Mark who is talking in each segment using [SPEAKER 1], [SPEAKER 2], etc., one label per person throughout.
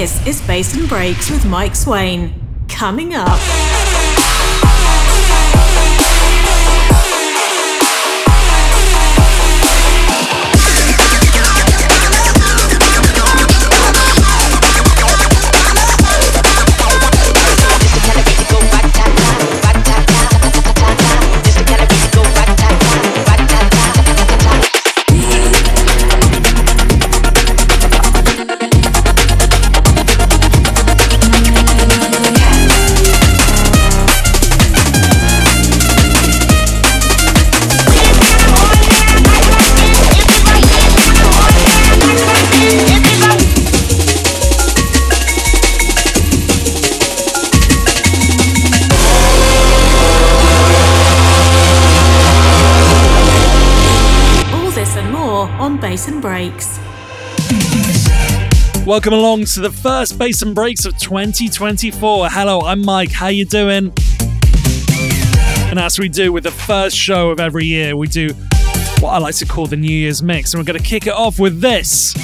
[SPEAKER 1] This is Bass and Breaks with Mike Swaine. Coming up. And breaks.
[SPEAKER 2] Welcome along to the first Bass and Breaks of 2024. Hello, I'm Mike. How you doing? And as we do with the first show of every year, we do what I like to call the New Year's mix, and we're going to kick it off with this.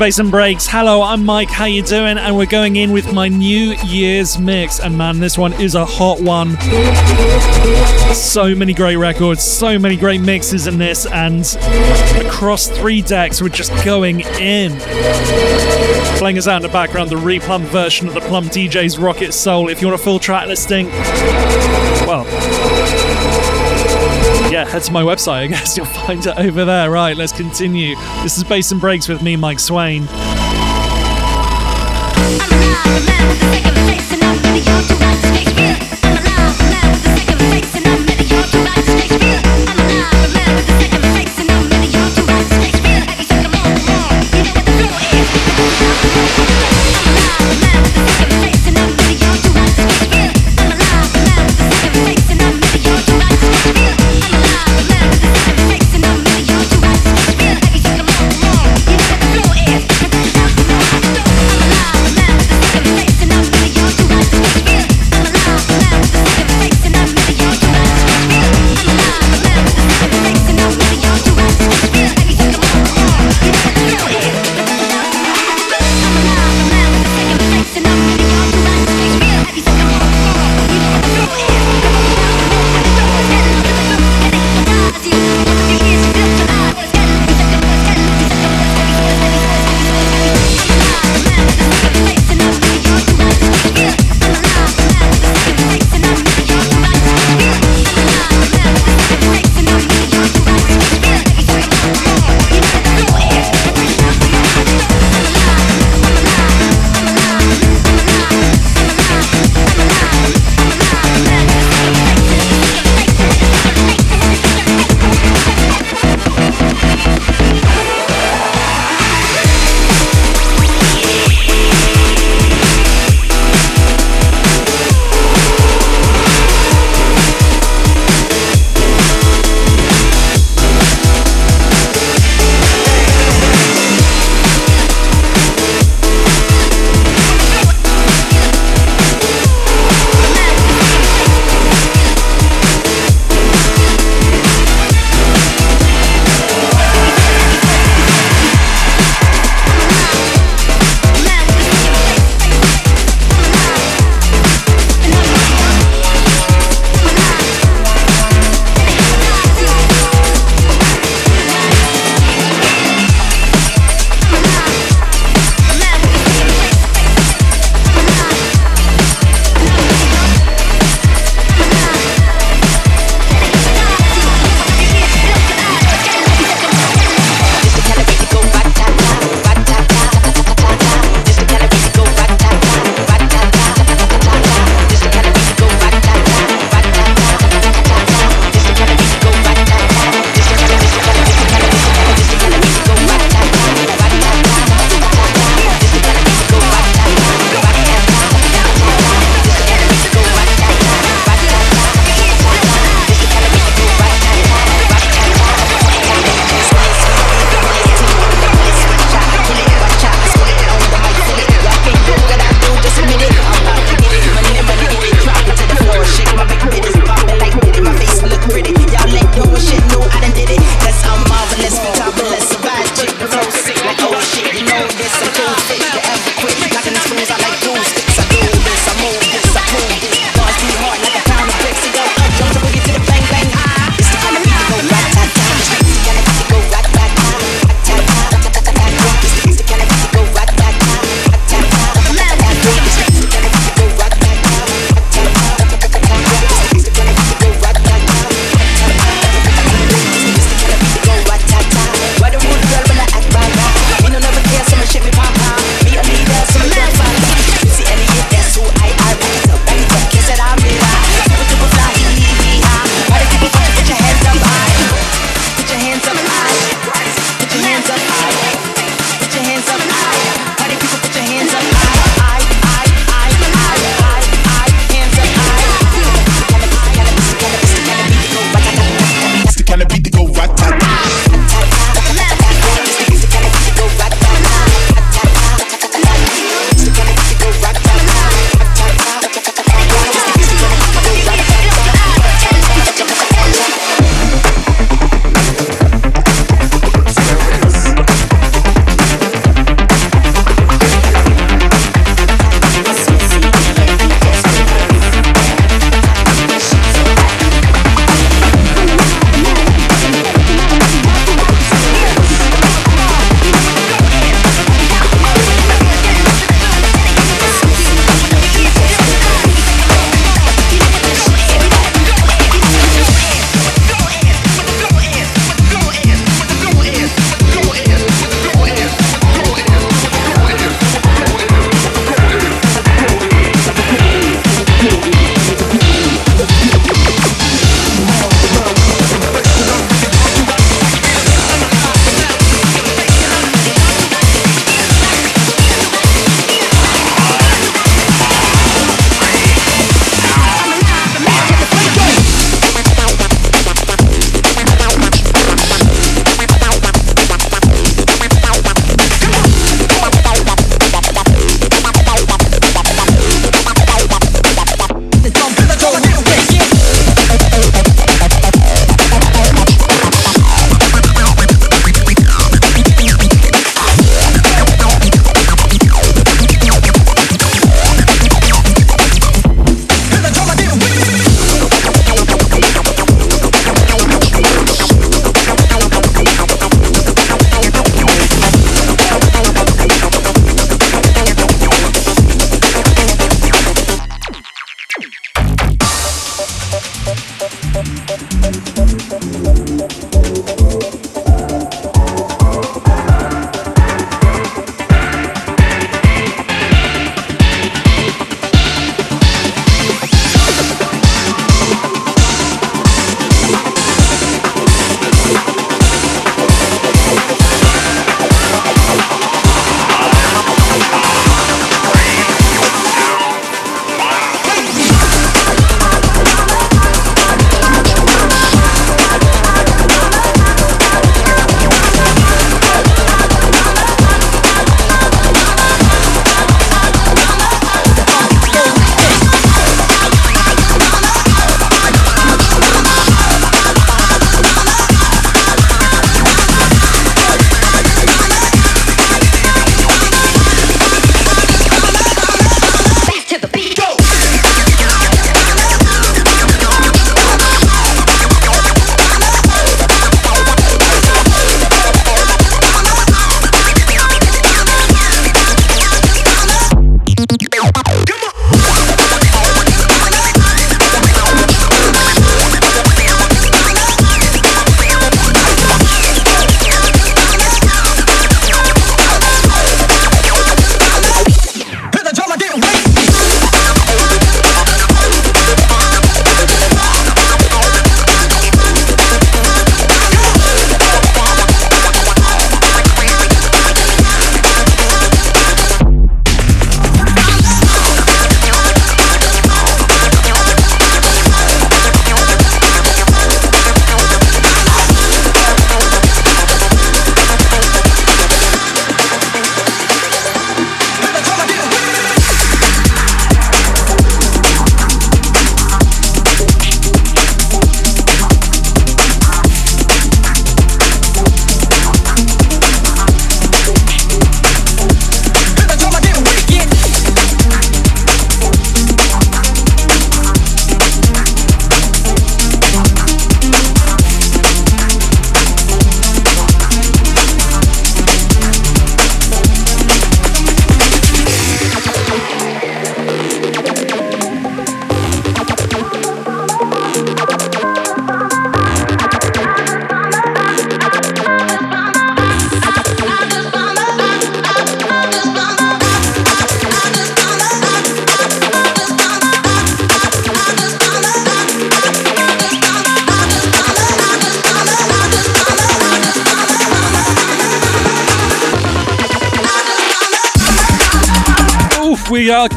[SPEAKER 3] Bass and Breaks. Hello, I'm Mike. How you doing? And we're going in with my New Year's mix. And man, this one is a hot one. So many great records, so many great mixes in this, and across three decks, we're just going in. Playing us out in the background, the replumb version of the Plump DJ's Rocket Soul. If you want a full track listing, well, yeah, head to my website. I guess you'll find it over there. Right, let's continue. This is Bass and Breaks with me, Mike Swaine.
[SPEAKER 4] Facing up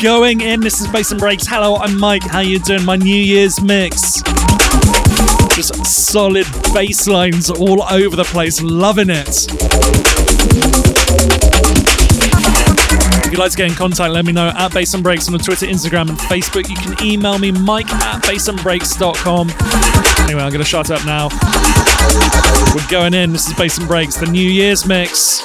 [SPEAKER 3] going in. This is Bass and Breaks. Hello, I'm Mike. How you doing? My New Year's mix. Just solid bass lines all over the place. Loving it. If you'd like to get in contact, let me know at Bass and Breaks on Twitter, Instagram, and Facebook. You can email me, mike at bassandbreaks.com. Anyway, I'm going to shut up now. We're going in. This is Bass and Breaks, the New Year's mix.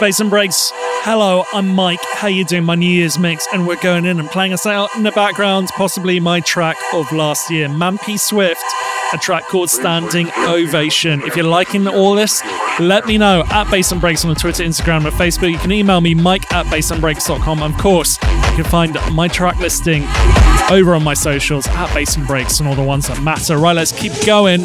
[SPEAKER 3] Bass and Breaks. Hello, I'm Mike. How you doing? My New Year's mix, and we're going in and playing us out in the background, possibly my track of last year, Mampi Swift, a track called Standing Ovation. If you're liking all this, let me know at Bass and Breaks on the Twitter, Instagram, or Facebook. You can email me, mike at bassandbreaks.com. Of course, you can find my track listing over on my socials at Bass and Breaks and all the ones that matter. Right, let's keep going.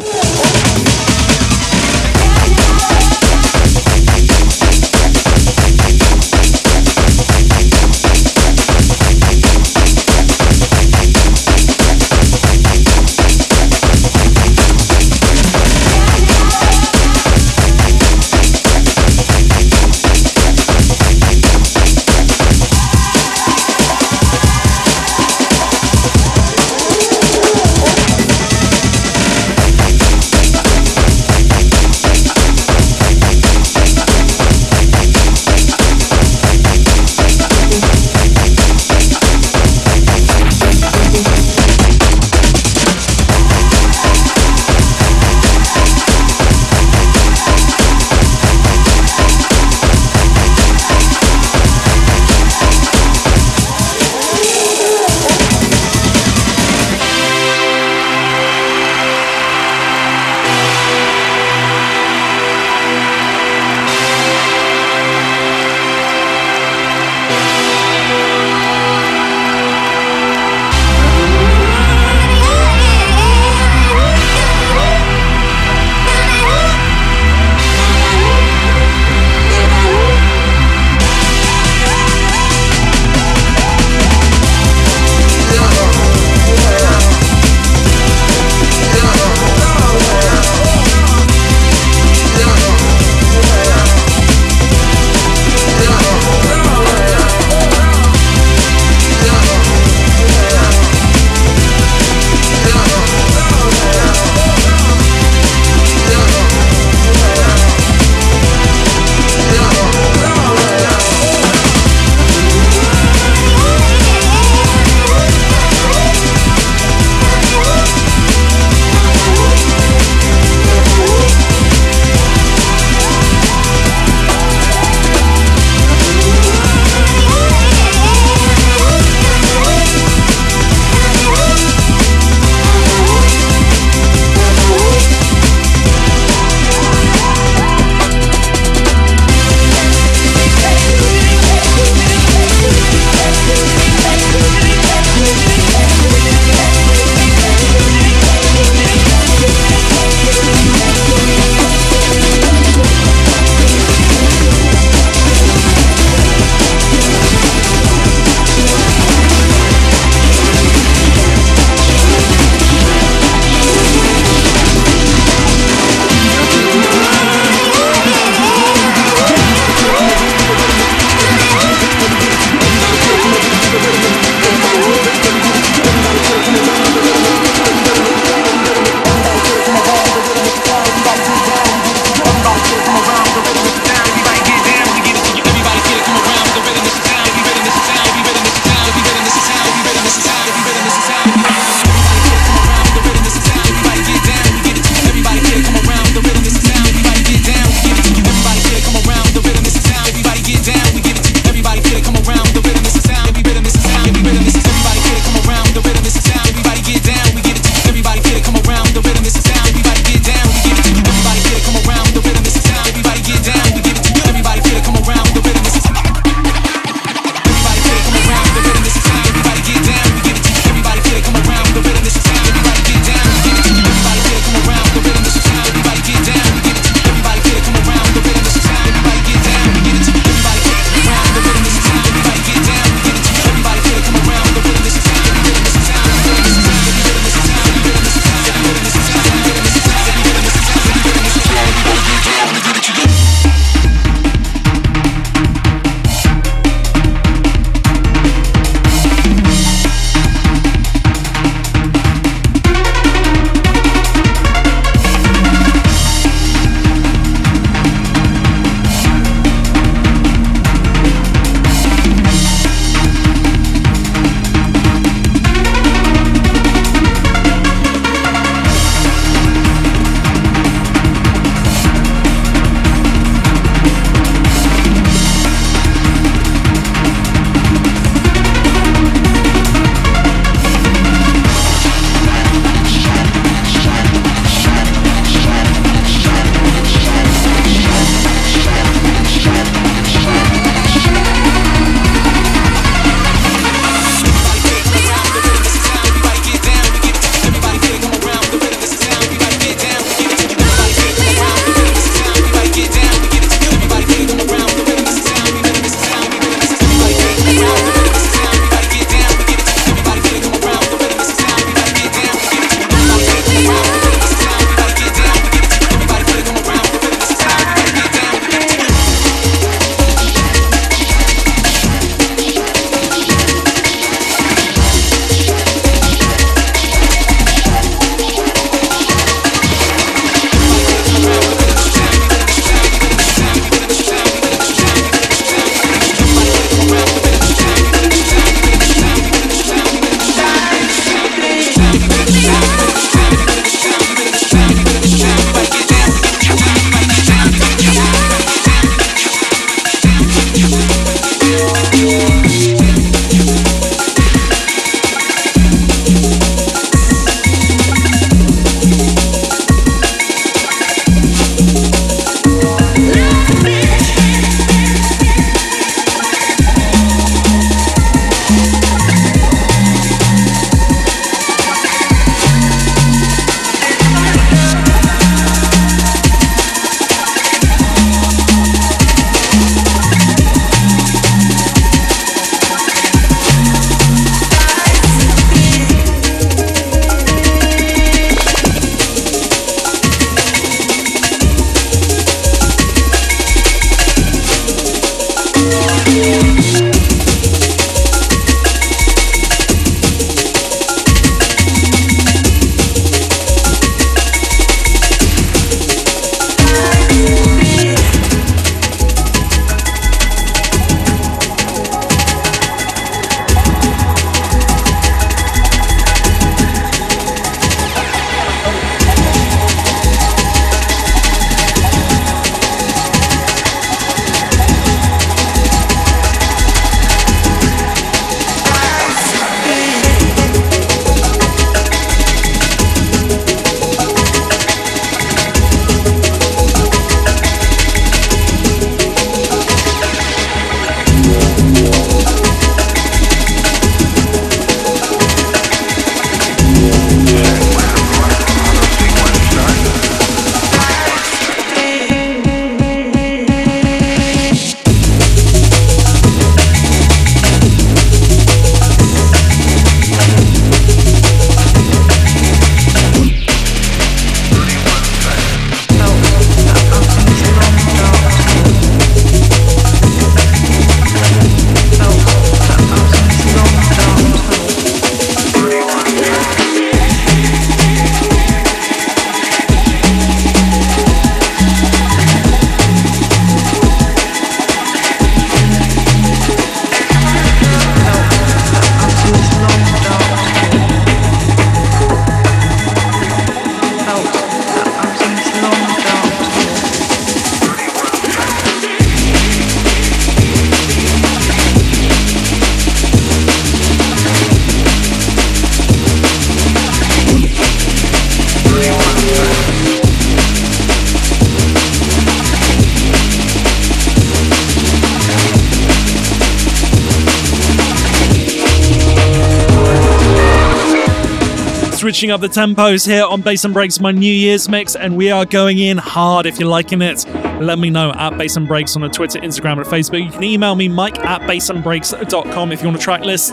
[SPEAKER 5] Switching up the tempos here on Bass and Breaks, my New Year's mix, and we are going in hard if you're liking it. Let me know at Bass and Breaks on the Twitter, Instagram, and Facebook. You can email me, mike at bassandbreaks.com if you want a track list.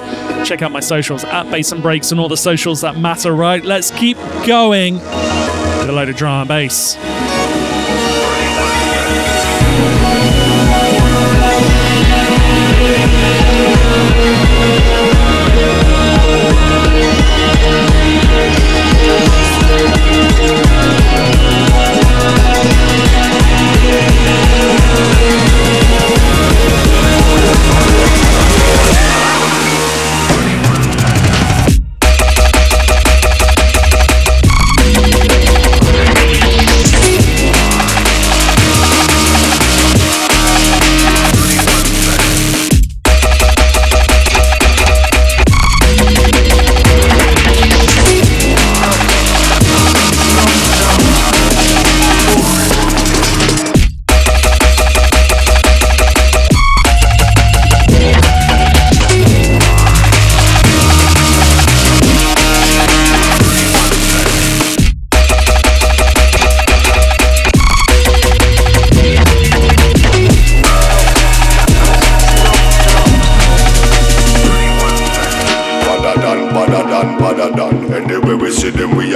[SPEAKER 5] Check out my socials at Bass and Breaks and all the socials that matter, right? Let's keep going with a load of drum and bass.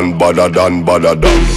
[SPEAKER 6] than, badder than, badder than.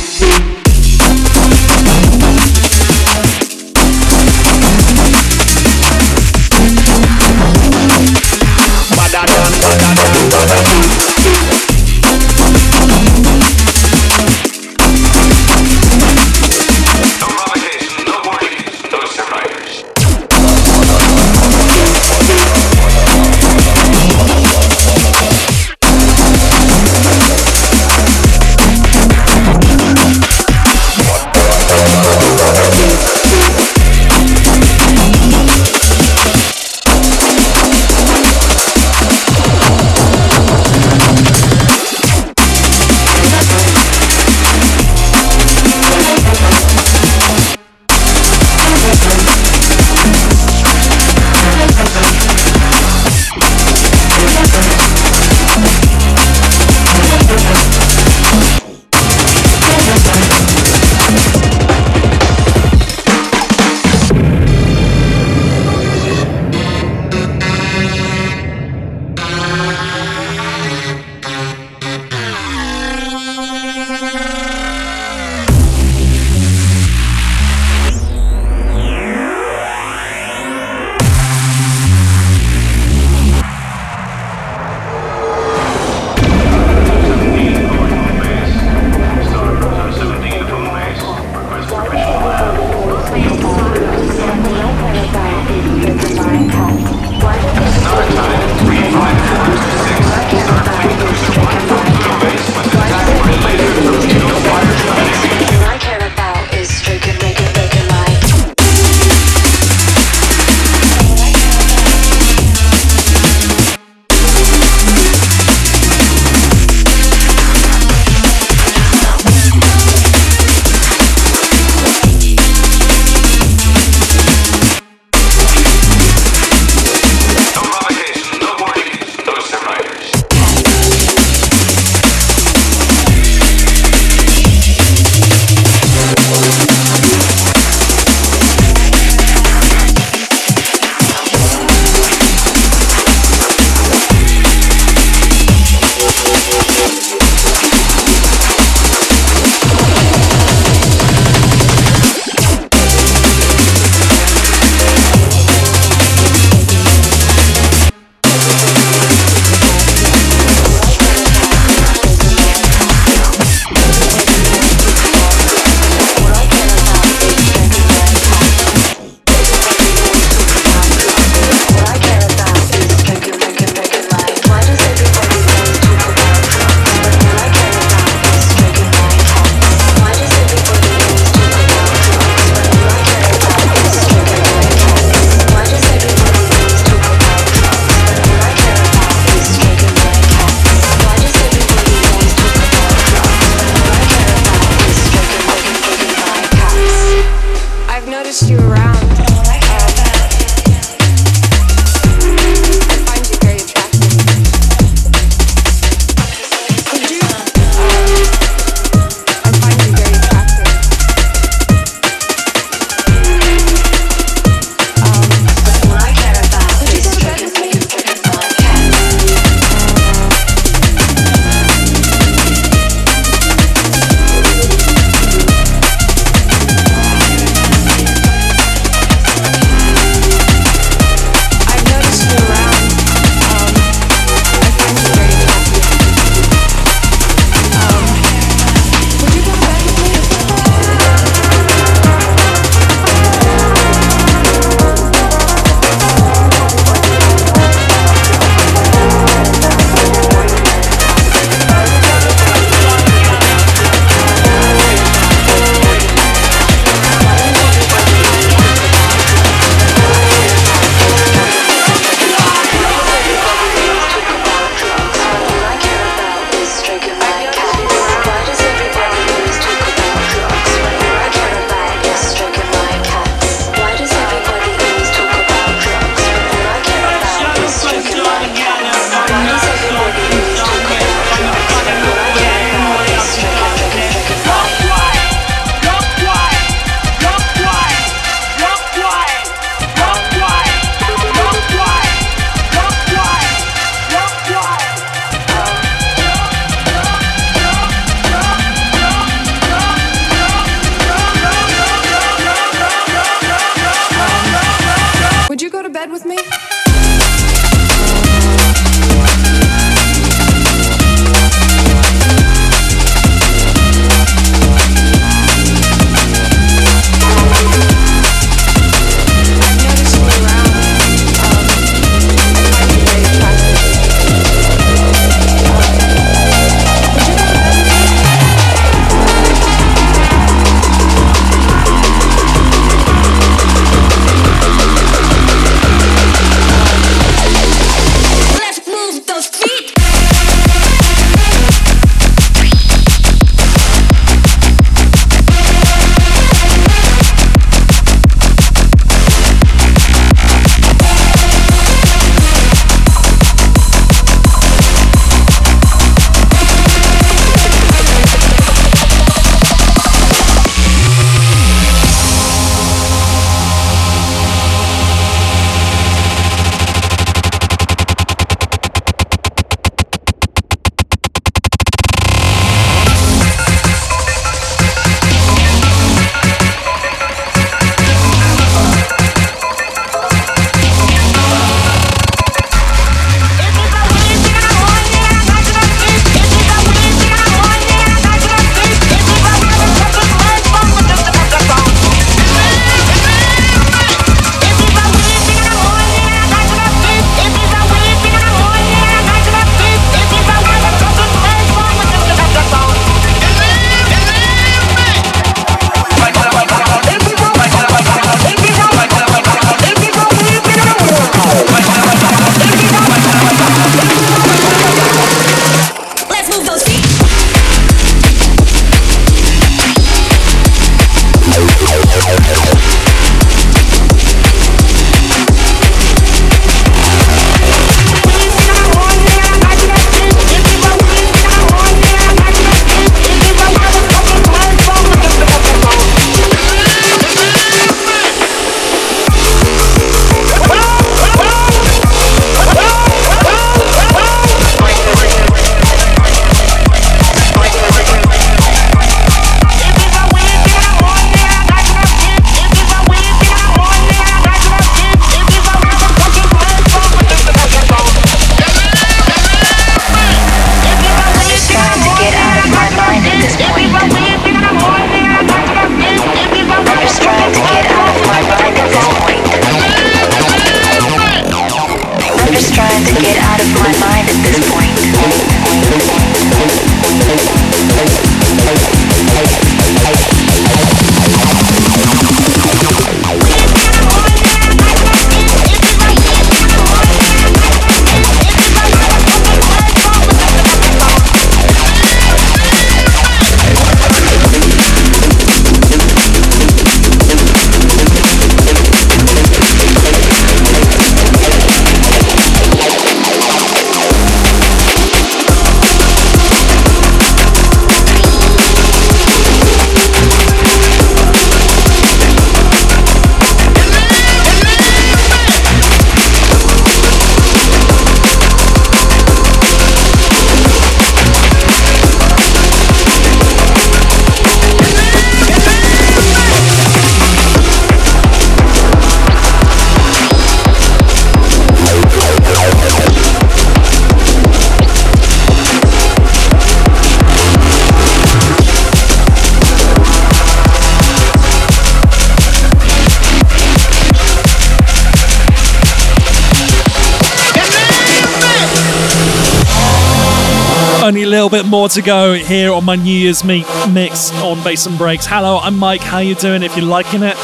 [SPEAKER 3] Little bit more to go here on my New Year's meet mix on Bass and Breaks. Hello, I'm Mike. How you doing? If you're liking it,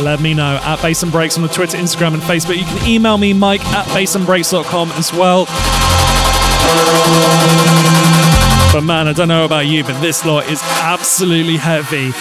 [SPEAKER 3] let me know at Bass and Breaks on the Twitter, Instagram, and Facebook. You can email me, Mike at bassandbreaks.com as well. But man, I don't know about you, but this lot is absolutely heavy.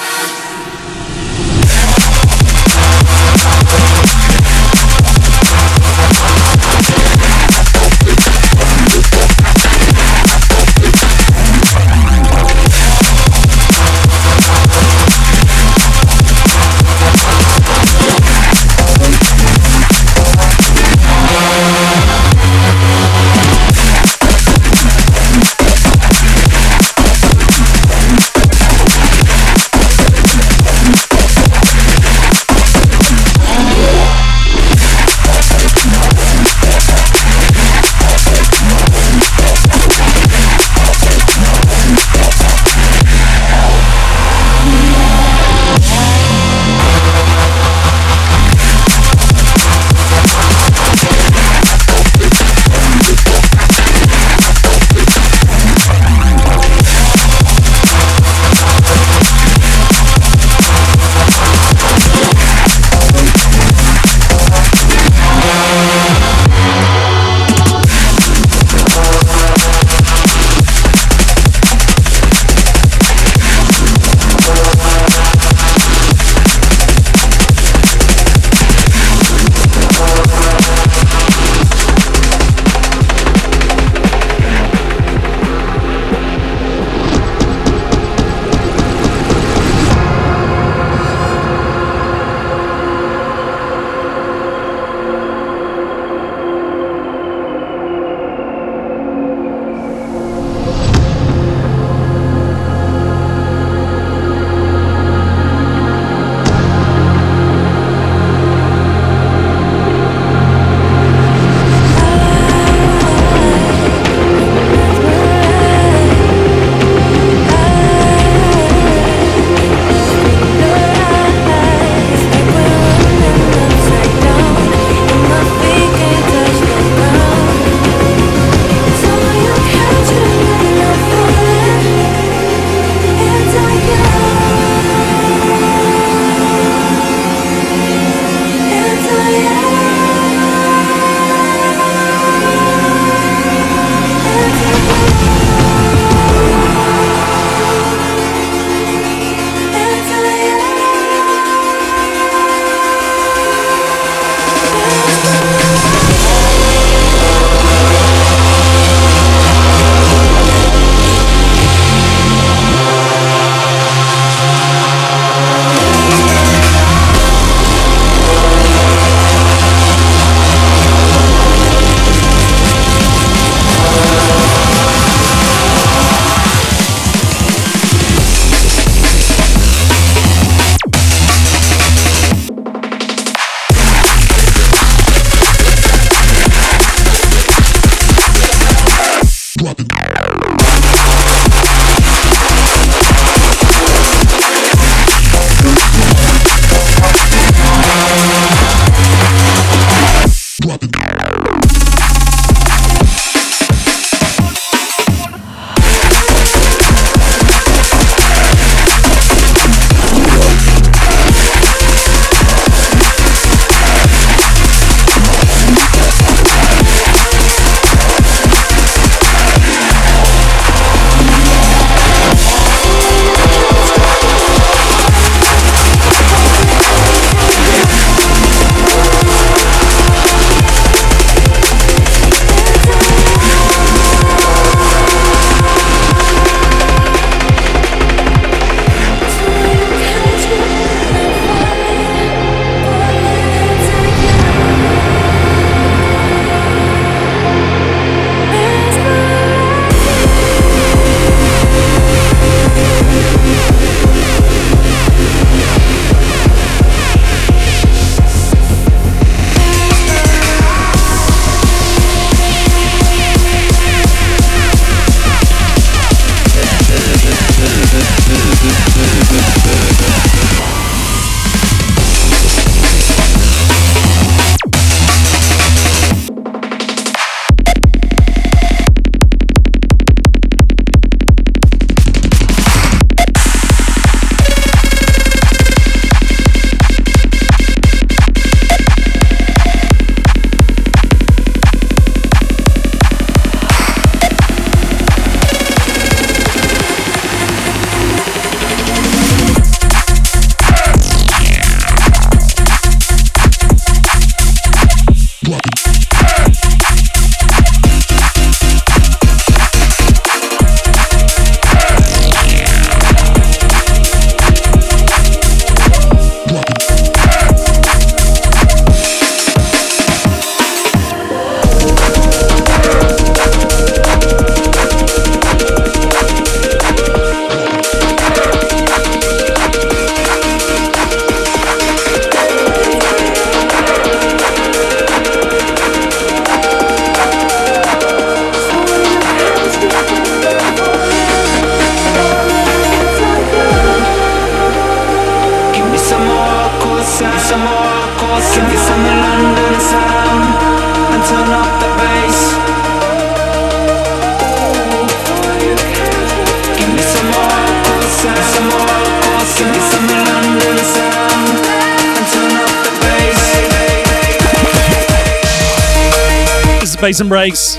[SPEAKER 3] Bass and Breaks.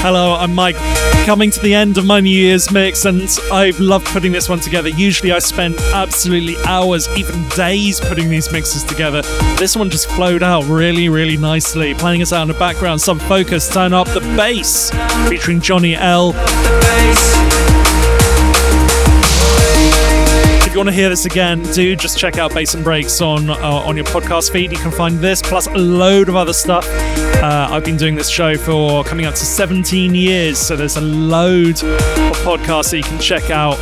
[SPEAKER 3] Hello, I'm Mike. Coming to the end of my New Year's mix, and I've loved putting this one together. Usually, I spend absolutely hours, even days, putting these mixes together. This one just flowed out really, really nicely. Playing us out in the background, Sub Focus, turn up the bass, featuring Johnny L. want to hear this again, do just check out Bass and Breaks on uh, on your podcast feed. You can find this plus a load of other stuff. Uh, I've been doing this show for coming up to 17 years, so there's a load of podcasts that you can check out.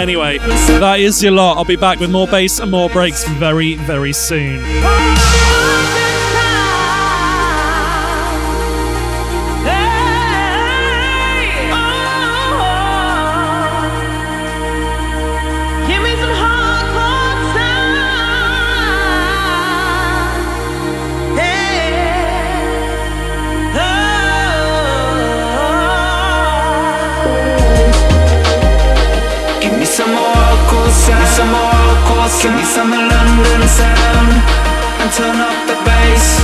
[SPEAKER 3] Anyway, that is your lot. I'll be back with more bass and more breaks very, very soon.
[SPEAKER 7] Give me some London sound and turn up the bass.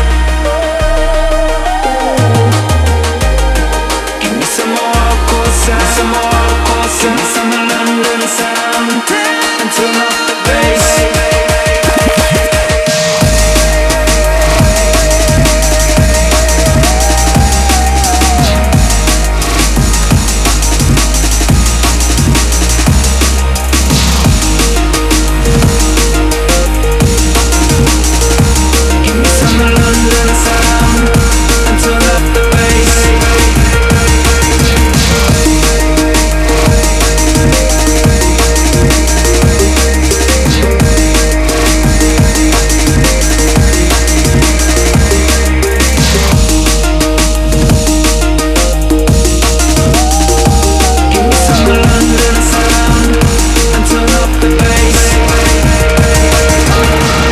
[SPEAKER 7] Give me some more hardcore some more. Give me some London sound and turn up.